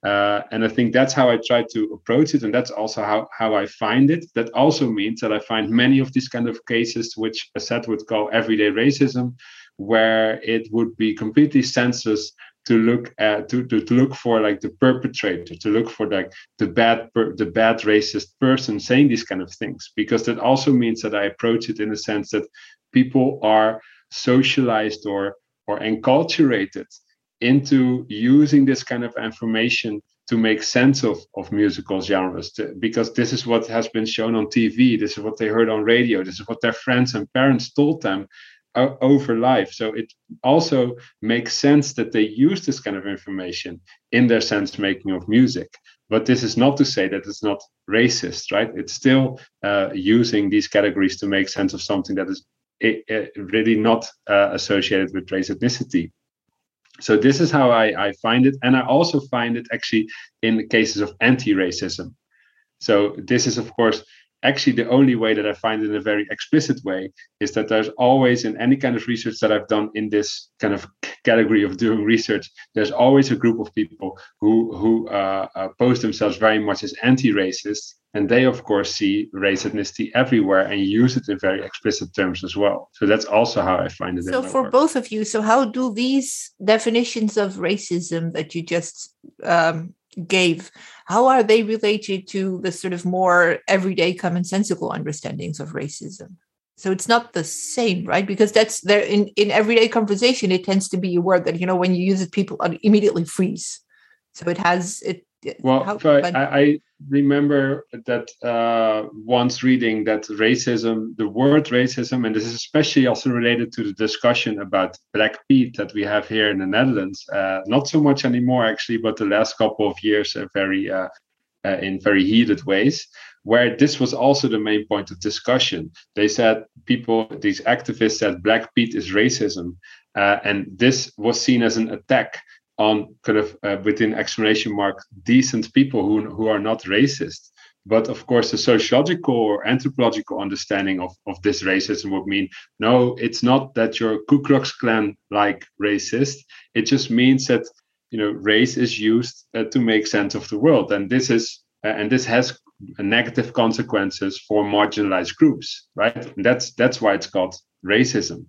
uh, and i think that's how i try to approach it and that's also how, how i find it. That also means that i find many of these kind of cases which Essed would call everyday racism where it would be completely senseless to look at to, to, to look for like the perpetrator to look for like the bad per, the bad racist person saying these kind of things because that also means that i approach it in the sense that people are socialized or or enculturated into using this kind of information to make sense of, of musical genres to, because this is what has been shown on TV. This is what they heard on radio. This is what their friends and parents told them uh, over life. So it also makes sense that they use this kind of information in their sense making of music. But this is not to say that it's not racist, right? It's still uh, using these categories to make sense of something that is it, it really not uh, associated with race ethnicity so this is how I, I find it. And i also find it actually in the cases of anti-racism. So this is of course actually the only way that I find it in a very explicit way is that there's always in any kind of research that I've done in this kind of category of doing research, there's always a group of people who who uh, uh, pose themselves very much as anti-racist, and they of course see race ethnicity everywhere and use it in very explicit terms as well. So that's also how I find it. So for work. both of you, so how do these definitions of racism that you just um, gave how are they related to the sort of more everyday commonsensical understandings of racism? So it's not the same right? Because that's there in, in everyday conversation it tends to be a word that you know when you use it people immediately freeze. So it has it well, How, but, I, I, remember that uh, once reading that racism, the word racism, and this is especially also related to the discussion about Black Pete that we have here in the Netherlands. Uh, not so much anymore, actually, but the last couple of years, uh, very uh, uh, in very heated ways. Where this was also the main point of discussion. They said people, these activists said Black Pete is racism, uh, and this was seen as an attack on kind of uh, within exclamation mark decent people who who are not racist. But of course the sociological or anthropological understanding of, of this racism would mean no it's not that you're ku klux klan like racist. It just means that you know race is used uh, to make sense of the world. And this is uh, and this has negative consequences for marginalized groups right? And that's that's why it's called racism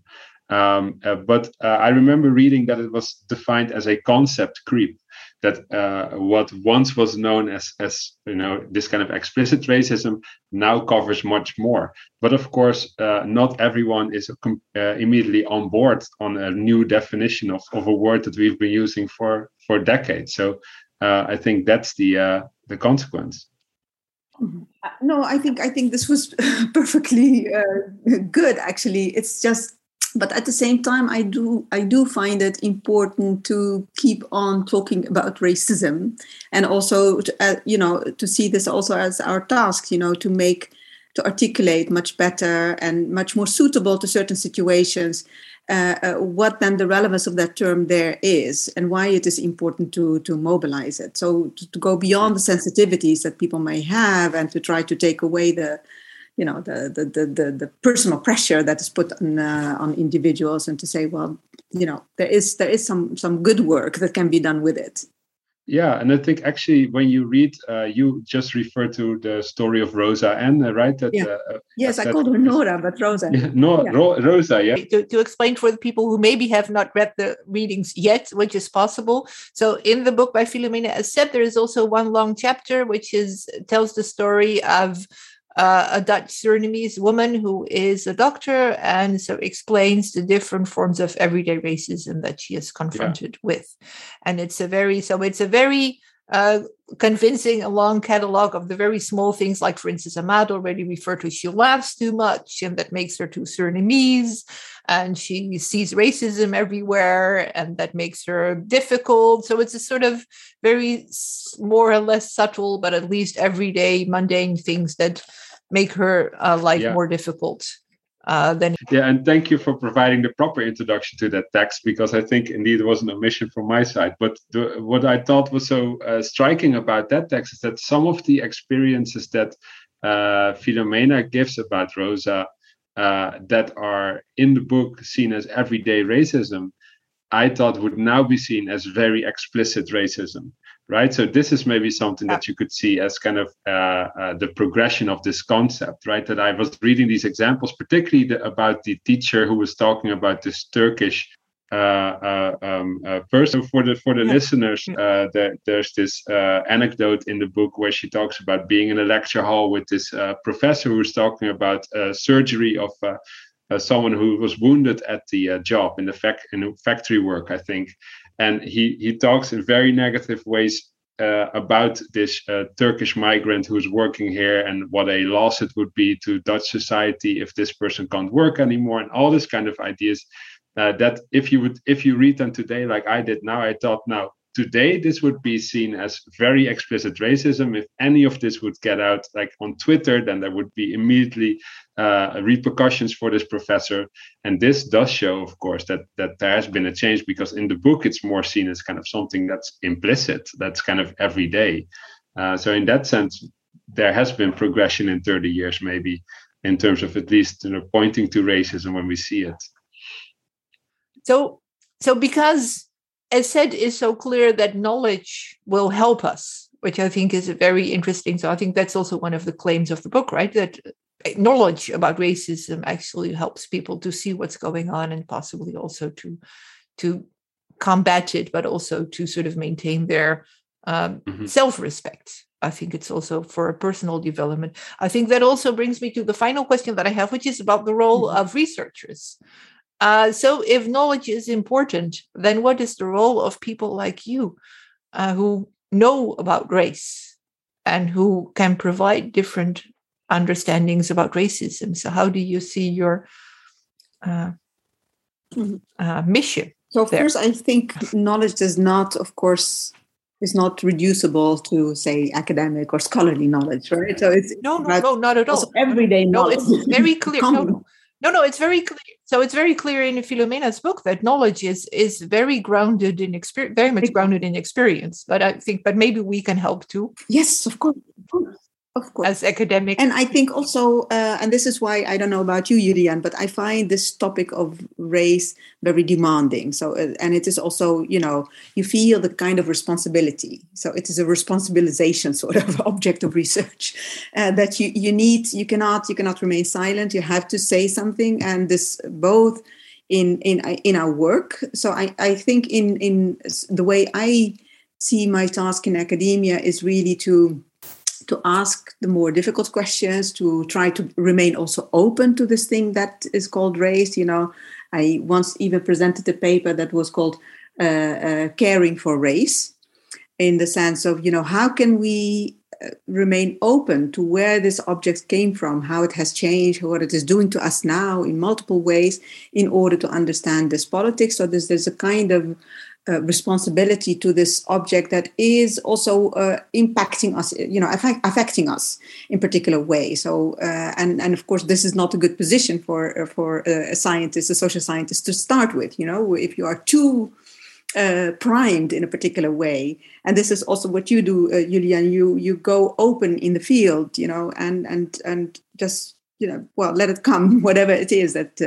um, uh, but uh, I remember reading that it was defined as a concept creep. That uh, what once was known as, as you know, this kind of explicit racism now covers much more. But of course, uh, not everyone is uh, immediately on board on a new definition of, of a word that we've been using for for decades. So uh, I think that's the the consequence. Mm-hmm. No, I think I think this was perfectly good. Actually, it's just but at the same time i do i do find it important to keep on talking about racism and also to, uh, you know to see this also as our task you know to make to articulate much better and much more suitable to certain situations uh, uh, what then the relevance of that term there is and why it is important to to mobilize it. So to, to go beyond the sensitivities that people may have and to try to take away the you know the the the, the, the personal pressure that is put on uh, on individuals and to say well you know there is there is some some good work that can be done with it. Yeah and i think actually when you read uh, you just refer to the story of rosa Ann, uh, right? That, yeah. Uh, yes i called her nora but rosa. Yeah, no yeah. Ro- rosa yeah. To, to explain for the people who maybe have not read the readings yet which is possible. So in the book by Philomena Essed there is also one long chapter which is tells the story of uh, a Dutch Surinamese woman who is a doctor and so explains the different forms of everyday racism that she is confronted yeah. with. And it's a very, so it's a very uh, convincing a long catalog of the very small things, like, for instance, Amade already referred to she laughs too much, and that makes her too Surinamese, and she sees racism everywhere, and that makes her difficult. So it's a sort of very more or less subtle, but at least everyday mundane things that make her uh, life yeah. more difficult. Uh, then yeah, and thank you for providing the proper introduction to that text because I think indeed it was an omission from my side. But the, what I thought was so uh, striking about that text is that some of the experiences that uh, Philomena gives about Rosa uh, that are in the book seen as everyday racism, I thought would now be seen as very explicit racism right? So this is maybe something that you could see as kind of uh, uh, the progression of this concept right? That i was reading these examples particularly the, about the teacher who was talking about this turkish uh, uh um, uh, person. For the for the yeah. listeners uh, there, there's this anecdote in the book where she talks about being in a lecture hall with this professor who's talking about surgery of uh, someone who was wounded at the uh, job in the fac- in factory work, I think, and he he talks in very negative ways uh, about this uh, Turkish migrant who's working here and what a loss it would be to Dutch society if this person can't work anymore, and all this kind of ideas. Uh, that if you would if you read them today like I did now, I thought now today this would be seen as very explicit racism. If any of this would get out like on twitter then there would be immediately uh, repercussions for this professor. And this does show of course that that there has been a change because in the book it's more seen as kind of something that's implicit that's kind of everyday uh, so in that sense there has been progression in 30 years maybe in terms of at least you know pointing to racism when we see it. So so because Essed is so clear that knowledge will help us, which I think is very interesting. So I think that's also one of the claims of the book, right? That knowledge about racism actually helps people to see what's going on and possibly also to to combat it, but also to sort of maintain their um, mm-hmm. self-respect. I think it's also for a personal development. I think that also brings me to the final question that I have, which is about the role mm-hmm. of researchers. Uh, so, if knowledge is important, then what is the role of people like you uh, who know about race and who can provide different understandings about racism. So, how do you see your uh, mm-hmm. uh, mission? So, there? first, I think knowledge does not, of course, is not reducible to say academic or scholarly knowledge, right? So it's no, no, no, not at all. Everyday knowledge. no, it's very clear. no, no, no, no, it's very clear. So it's very clear in Philomena's book that knowledge is is very grounded in experience, very much grounded in experience. But I think, but maybe we can help too. Yes, of course. Of course of course. As academic and i think also uh, and this is why i don't know about you Julian, but i find this topic of race very demanding. So uh, and it is also you know you feel the kind of responsibility. So it is a responsibilization sort of object of research uh, that you you need you cannot you cannot remain silent. You have to say something and this both in in in our work. So i i think in in the way i see my task in academia is really to to ask the more difficult questions, to try to remain also open to this thing that is called race. You know, I once even presented a paper that was called uh, uh, Caring for Race, in the sense of, you know, how can we uh, remain open to where this object came from, how it has changed, what it is doing to us now in multiple ways in order to understand this politics. So there's, there's a kind of uh, responsibility to this object that is also uh, impacting us, you know, affect, affecting us in particular way. So, uh, and and of course, this is not a good position for uh, for a scientist, a social scientist, to start with. You know, if you are too uh, primed in a particular way, and this is also what you do, uh, Julian. You you go open in the field, you know, and and and just you know, well, let it come, whatever it is that.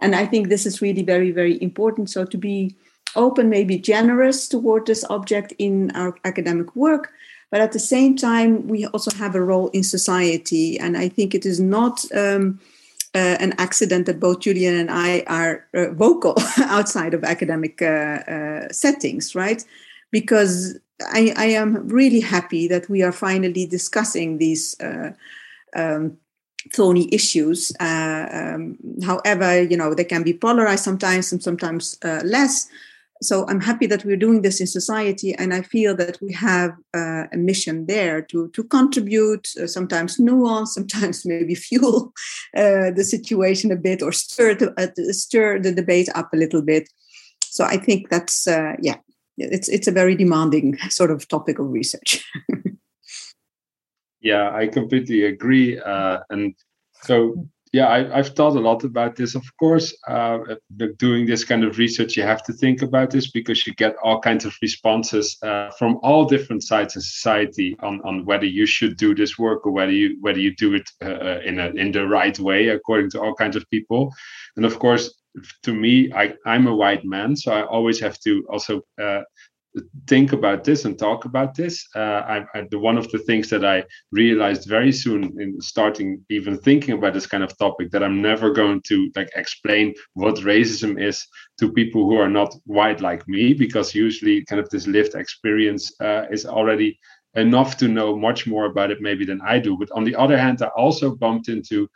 and I think this is really very very important. So to be open, maybe generous toward this object in our academic work. But at the same time, we also have a role in society. And I think it is not um, uh, an accident that both Julian and I are uh, vocal outside of academic uh, uh, settings, right? Because I, I, am really happy that we are finally discussing these uh, um, thorny issues. Uh, um, however, you know, they can be polarized sometimes and sometimes less so I'm happy that we're doing this in society, and I feel that we have uh, a mission there to to contribute, uh, sometimes nuance, sometimes maybe fuel uh, the situation a bit, or stir the, uh, stir the debate up a little bit. So I think that's uh, yeah, it's it's a very demanding sort of topic of research. yeah, I completely agree, uh, and so yeah, I, have thought a lot about this. Of course, uh, doing this kind of research, you have to think about this because you get all kinds of responses uh, from all different sides of society on, on whether you should do this work or whether you whether you do it uh, uh in a in the right way according to all kinds of people. And of course, to me, I, I'm a white man, so I always have to also uh, think about this and talk about this. Uh, I, I, one of the things that I realized very soon in starting even thinking about this kind of topic that I'm never going to like explain what racism is to people who are not white like me, because usually kind of this lived experience uh, is already enough to know much more about it maybe than I do. But on the other hand, I also bumped into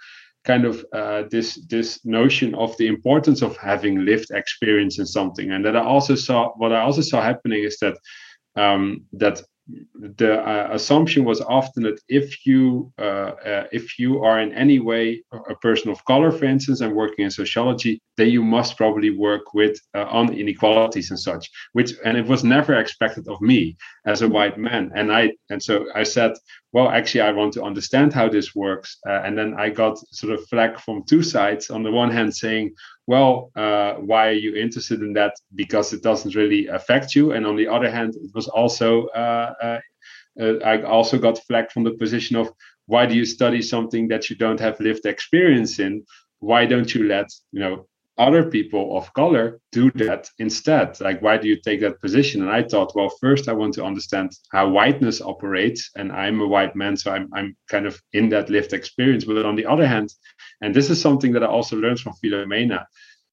kind of uh, this this notion of the importance of having lived experience in something. And that i also saw what i also saw happening is that um, that the uh, assumption was often that if you uh, uh, if you are in any way a person of color, for instance, and working in sociology, then you must probably work with uh, on inequalities and such. Which and it was never expected of me as a white man. And I and so I said, well, actually, I want to understand how this works. Uh, and then I got sort of flack from two sides. On the one hand, saying, well, uh, why are you interested in that? Because it doesn't really affect you. And on the other hand, it was also, uh, uh, uh, I also got flack from the position of, why do you study something that you don't have lived experience in? Why don't you let, you know, other people of color do that instead? Like, why do you take that position? And I thought, well, first I want to understand how whiteness operates, and I'm a white man, so I'm I'm kind of in that lived experience. But on the other hand, and this is something that I also learned from Philomena,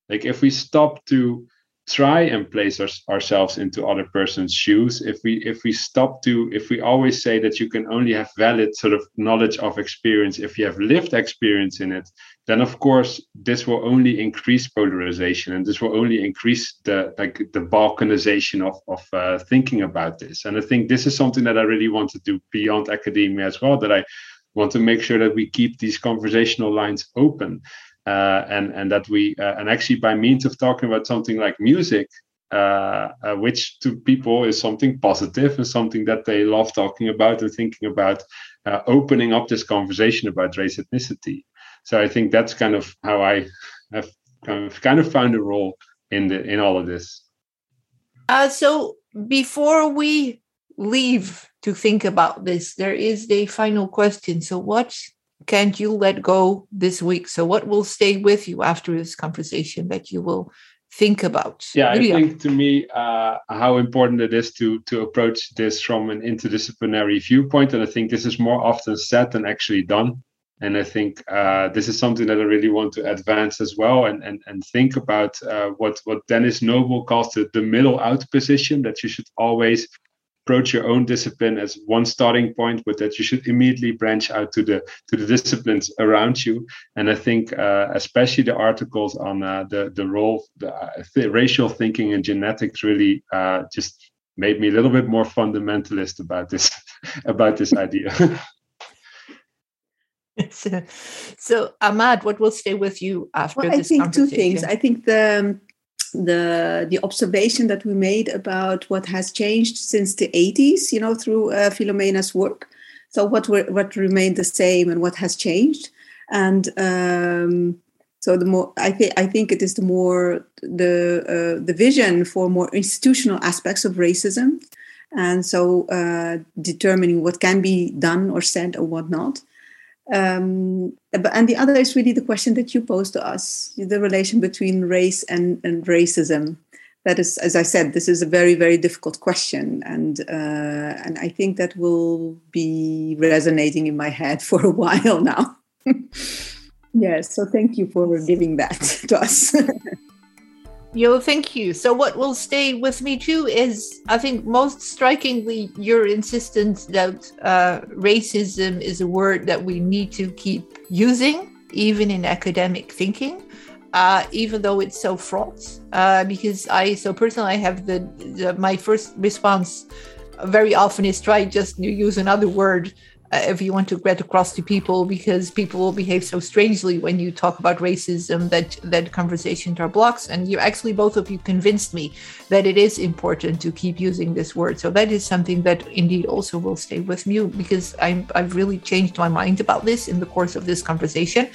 like if we stop to try and place our, ourselves into other person's shoes. If we if we stop to if we always say that you can only have valid sort of knowledge of experience if you have lived experience in it then of course this will only increase polarization and this will only increase the like the balkanization of of uh, thinking about this. And i think this is something that i really want to do beyond academia as well that i want to make sure that we keep these conversational lines open and and that we uh, and actually by means of talking about something like music uh, uh, which to people is something positive and something that they love talking about and thinking about uh, opening up this conversation about race ethnicity. So i think that's kind of how i have kind of, kind of found a role in the in all of this. Uh, so before we leave to think about this there is the final question. So what can't you let go this week? So, what will stay with you after this conversation that you will think about? Yeah, I think to me, uh, how important it is to to approach this from an interdisciplinary viewpoint, and I think this is more often said than actually done. And I think uh, this is something that I really want to advance as well, and and and think about uh, what what Denis Noble calls the, the middle out position that you should always approach your own discipline as one starting point, but that you should immediately branch out to the to the disciplines around you. And I think, uh, especially the articles on uh, the the role, the, uh, the, racial thinking and genetics, really uh, just made me a little bit more fundamentalist about this about this idea. so, so, Amade, what will stay with you after well, this I think two things. I think the the the observation that we made about what has changed since the 80s you know through uh, Philomena's work. So what were, what remained the same and what has changed? And um, so the more I think I think it is the more the uh, the vision for more institutional aspects of racism. And so uh, determining what can be done or said or what not um, and the other is really the question that you posed to us the relation between race and, and racism. That is as i said this is a very very difficult question and uh, and i think that will be resonating in my head for a while now. Yes so thank you for giving that to us Yo, thank you. So, what will stay with me too is, I think, most strikingly, your insistence that uh, racism is a word that we need to keep using, even in academic thinking, uh, even though it's so fraught. Uh, because I, so personally, I have the, the my first response very often is try just to use another word if you want to get across to people because people will behave so strangely when you talk about racism that that conversations are blocks. And you actually both of you convinced me that it is important to keep using this word. So that is something that indeed also will stay with me because I'm, i've really changed my mind about this in the course of this conversation.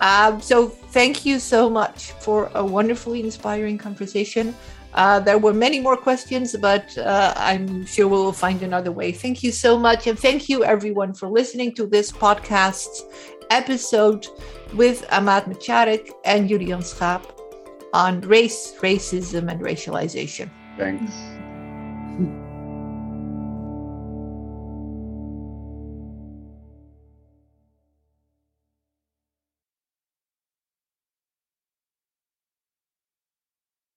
Um, so thank you so much for a wonderfully inspiring conversation uh, there were many more questions, but uh, I'm sure we'll find another way. Thank you so much. And thank you, everyone, for listening to this podcast episode with Amade M'charek and Julian Schaap on race, racism, and racialization. Thanks.